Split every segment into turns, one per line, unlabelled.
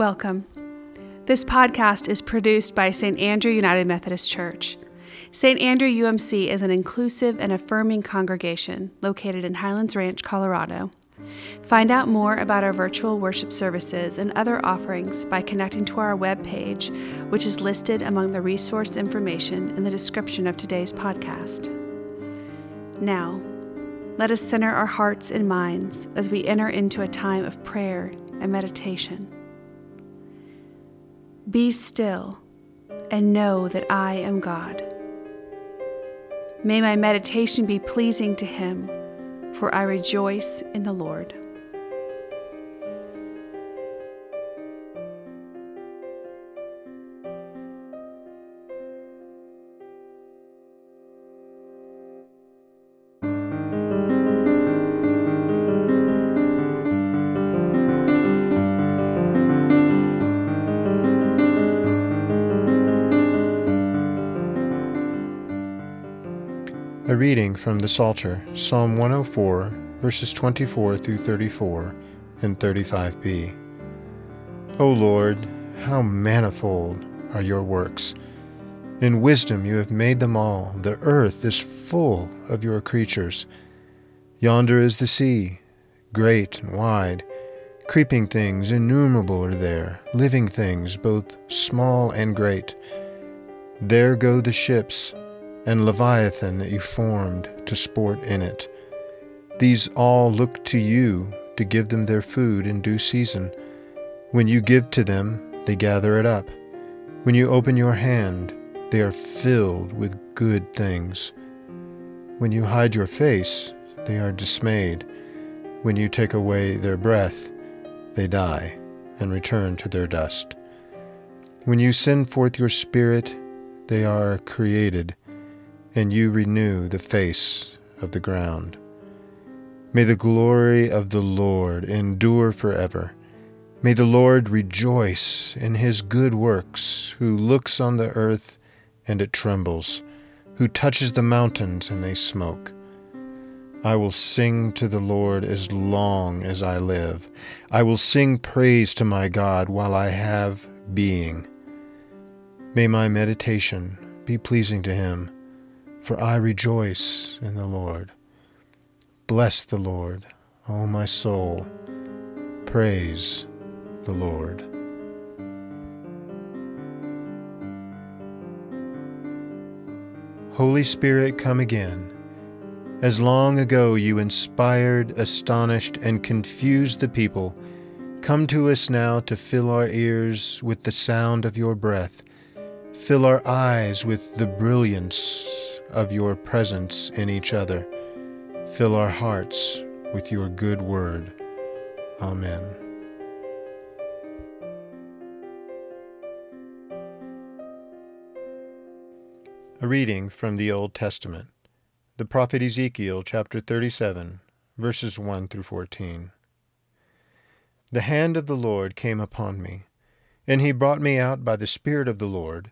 Welcome. This podcast is produced by St. Andrew United Methodist Church. St. Andrew UMC is an inclusive and affirming congregation located in Highlands Ranch, Colorado. Find out more about our virtual worship services and other offerings by connecting to our webpage, which is listed among the resource information in the description of today's podcast. Now, let us center our hearts and minds as we enter into a time of prayer and meditation. Be still and know that I am God. May my meditation be pleasing to Him, for I rejoice in the Lord.
Reading from the Psalter, Psalm 104, verses 24 through 34 and 35b. O Lord, how manifold are your works! In wisdom you have made them all. The earth is full of your creatures. Yonder is the sea, great and wide. Creeping things innumerable are there, living things both small and great. There go the ships and Leviathan that you formed to sport in it. These all look to you to give them their food in due season. When you give to them, they gather it up. When you open your hand, they are filled with good things. When you hide your face, they are dismayed. When you take away their breath, they die and return to their dust. When you send forth your Spirit, they are created and you renew the face of the ground. May the glory of the Lord endure forever. May the Lord rejoice in his good works, who looks on the earth and it trembles, who touches the mountains and they smoke. I will sing to the Lord as long as I live. I will sing praise to my God while I have being. May my meditation be pleasing to him for I rejoice in the Lord. Bless the Lord, O my soul. Praise the Lord. Holy Spirit, come again. As long ago you inspired, astonished, and confused the people, come to us now to fill our ears with the sound of your breath, fill our eyes with the brilliance of your presence in each other. Fill our hearts with your good word. Amen. A reading from the Old Testament, the prophet Ezekiel, chapter 37, verses 1 through 14. The hand of the Lord came upon me, and he brought me out by the Spirit of the Lord,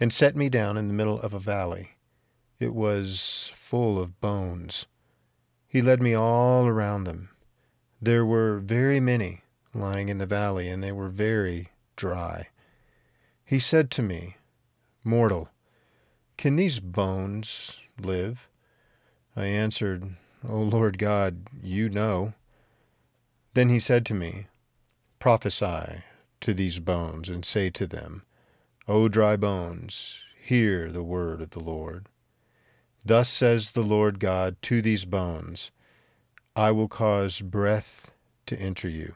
and set me down in the middle of a valley it was full of bones. He led me all around them. There were very many lying in the valley, and they were very dry. He said to me, Mortal, can these bones live? I answered, O Lord God, you know. Then he said to me, Prophesy to these bones, and say to them, O dry bones, hear the word of the Lord. Thus says the Lord God to these bones I will cause breath to enter you,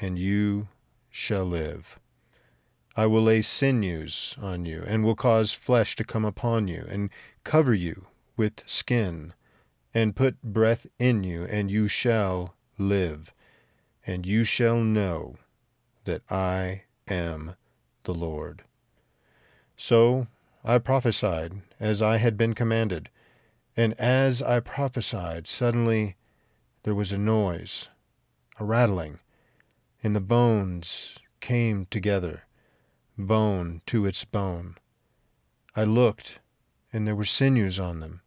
and you shall live. I will lay sinews on you, and will cause flesh to come upon you, and cover you with skin, and put breath in you, and you shall live, and you shall know that I am the Lord. So I prophesied as I had been commanded. And as I prophesied, suddenly there was a noise, a rattling, and the bones came together, bone to its bone. I looked, and there were sinews on them,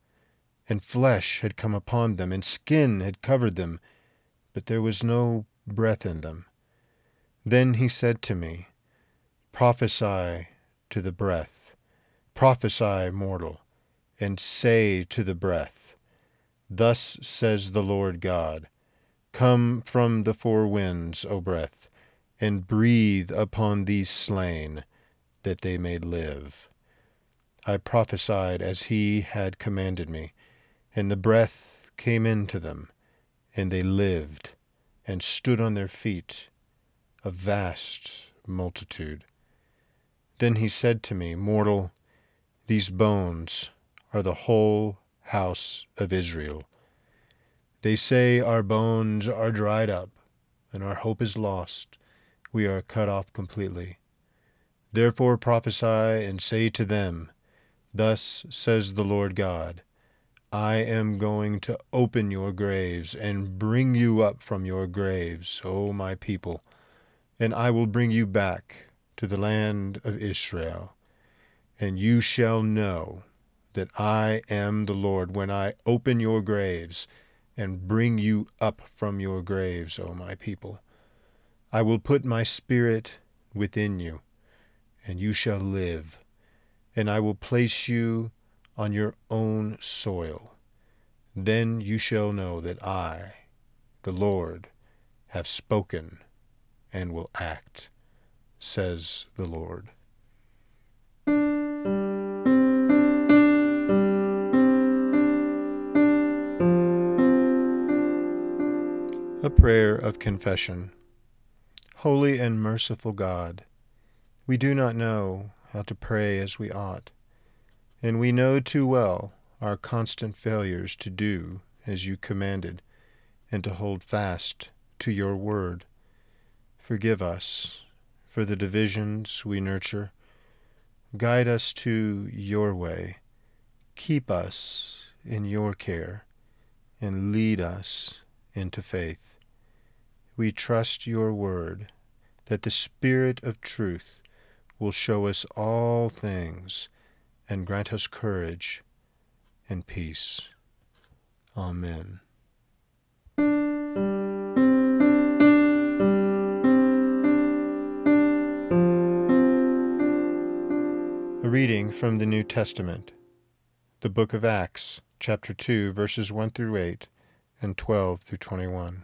and flesh had come upon them, and skin had covered them, but there was no breath in them. Then he said to me, Prophesy to the breath, prophesy, mortal, and say to the breath, Thus says the Lord God, Come from the four winds, O breath, and breathe upon these slain, that they may live. I prophesied as he had commanded me, and the breath came into them, and they lived, and stood on their feet, a vast multitude. Then he said to me, Mortal, these bones are the whole house of Israel. They say, Our bones are dried up, and our hope is lost. We are cut off completely. Therefore prophesy and say to them, Thus says the Lord God I am going to open your graves and bring you up from your graves, O my people, and I will bring you back to the land of Israel. And you shall know that I am the Lord when I open your graves and bring you up from your graves, O my people. I will put my spirit within you, and you shall live, and I will place you on your own soil. Then you shall know that I, the Lord, have spoken and will act, says the Lord. A prayer of confession. Holy and merciful God, we do not know how to pray as we ought, and we know too well our constant failures to do as you commanded and to hold fast to your word. Forgive us for the divisions we nurture. Guide us to your way. Keep us in your care and lead us into faith we trust your word, that the Spirit of truth will show us all things and grant us courage and peace. Amen. A reading from the New Testament, the book of Acts, chapter 2, verses 1 through 8 and 12 through 21.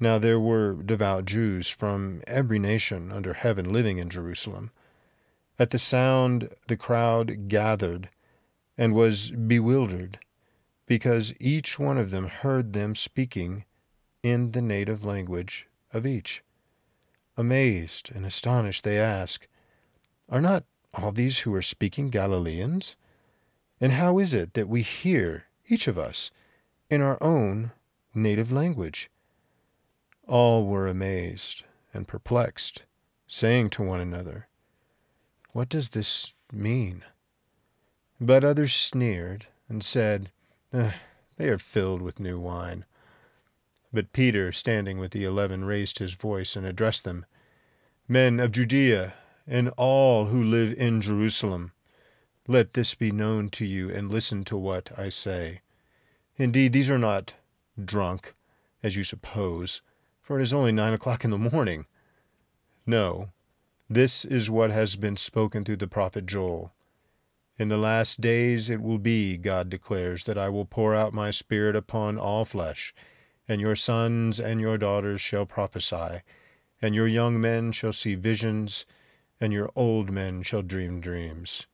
Now there were devout Jews from every nation under heaven living in Jerusalem. At the sound, the crowd gathered and was bewildered, because each one of them heard them speaking in the native language of each. Amazed and astonished, they ask, Are not all these who are speaking Galileans? And how is it that we hear, each of us, in our own native language? All were amazed and perplexed, saying to one another, What does this mean? But others sneered and said, They are filled with new wine. But Peter, standing with the eleven, raised his voice and addressed them, Men of Judea, and all who live in Jerusalem, let this be known to you, and listen to what I say. Indeed, these are not drunk, as you suppose for it is only nine o'clock in the morning. No, this is what has been spoken through the prophet Joel. In the last days it will be, God declares, that I will pour out my Spirit upon all flesh, and your sons and your daughters shall prophesy, and your young men shall see visions, and your old men shall dream dreams.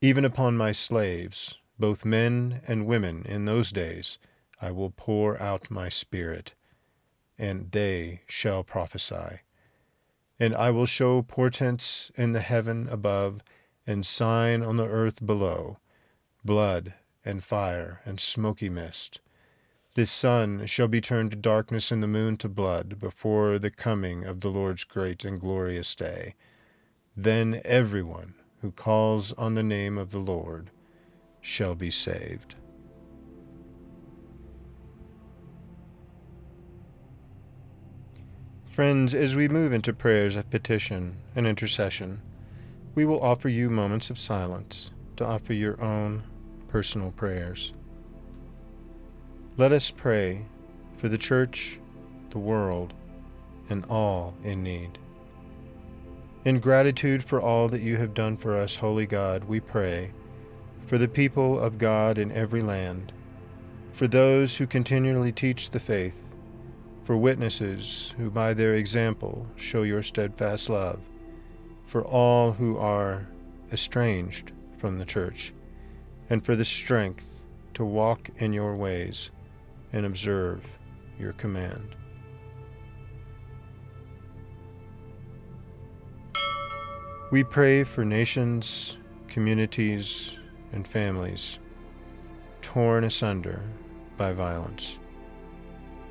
Even upon my slaves, both men and women, in those days, I will pour out my Spirit and they shall prophesy. And I will show portents in the heaven above, and sign on the earth below blood, and fire, and smoky mist. The sun shall be turned to darkness and the moon to blood before the coming of the Lord's great and glorious day. Then everyone who calls on the name of the Lord shall be saved. Friends, as we move into prayers of petition and intercession, we will offer you moments of silence to offer your own personal prayers. Let us pray for the church, the world, and all in need. In gratitude for all that you have done for us, Holy God, we pray for the people of God in every land, for those who continually teach the faith, for witnesses who by their example show your steadfast love, for all who are estranged from the church, and for the strength to walk in your ways and observe your command. We pray for nations, communities, and families torn asunder by violence.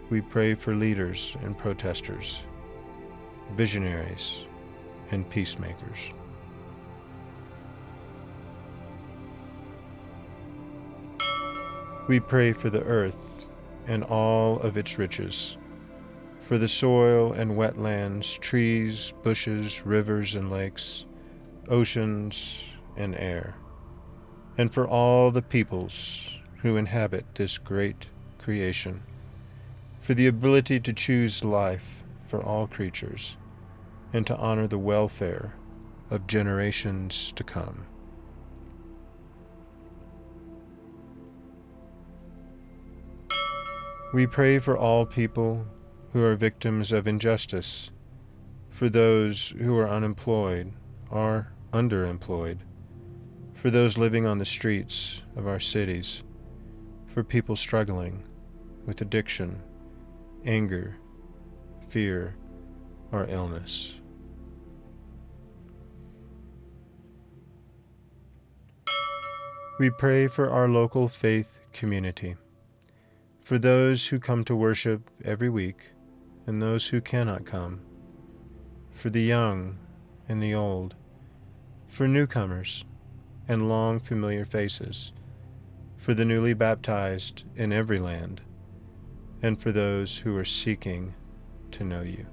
We pray for leaders and protesters, visionaries and peacemakers. We pray for the earth and all of its riches, for the soil and wetlands, trees, bushes, rivers and lakes, oceans and air, and for all the peoples who inhabit this great creation, for the ability to choose life for all creatures, and to honor the welfare of generations to come. We pray for all people who are victims of injustice, for those who are unemployed or underemployed, for those living on the streets of our cities, for people struggling with addiction, anger, fear, or illness. We pray for our local faith community for those who come to worship every week and those who cannot come, for the young and the old, for newcomers and long familiar faces, for the newly baptized in every land, and for those who are seeking to know you.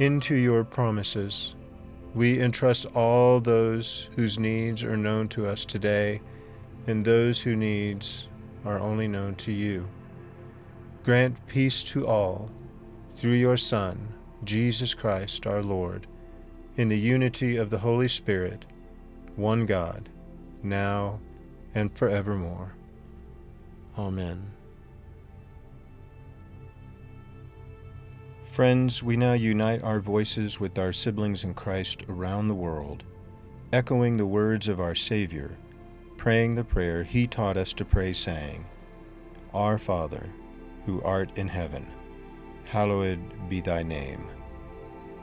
Into your promises we entrust all those whose needs are known to us today and those whose needs are only known to you. Grant peace to all through your Son, Jesus Christ our Lord, in the unity of the Holy Spirit, one God, now and forevermore. Amen. Friends, we now unite our voices with our siblings in Christ around the world, echoing the words of our Savior, praying the prayer He taught us to pray, saying, Our Father, who art in heaven, hallowed be thy name.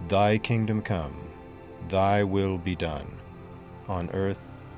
Thy kingdom come, thy will be done, on earth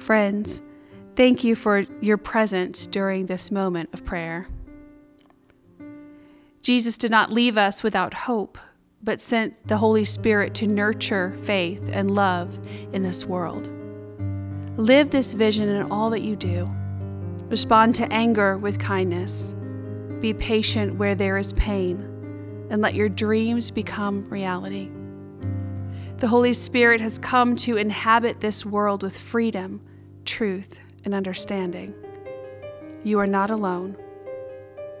Friends, thank you for your presence during this moment of prayer. Jesus did not leave us without hope, but sent the Holy Spirit to nurture faith and love in this world. Live this vision in all that you do. Respond to anger with kindness. Be patient where there is pain, and let your dreams become reality. The Holy Spirit has come to inhabit this world with freedom truth, and understanding. You are not alone.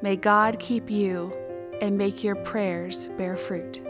May God keep you and make your prayers bear fruit.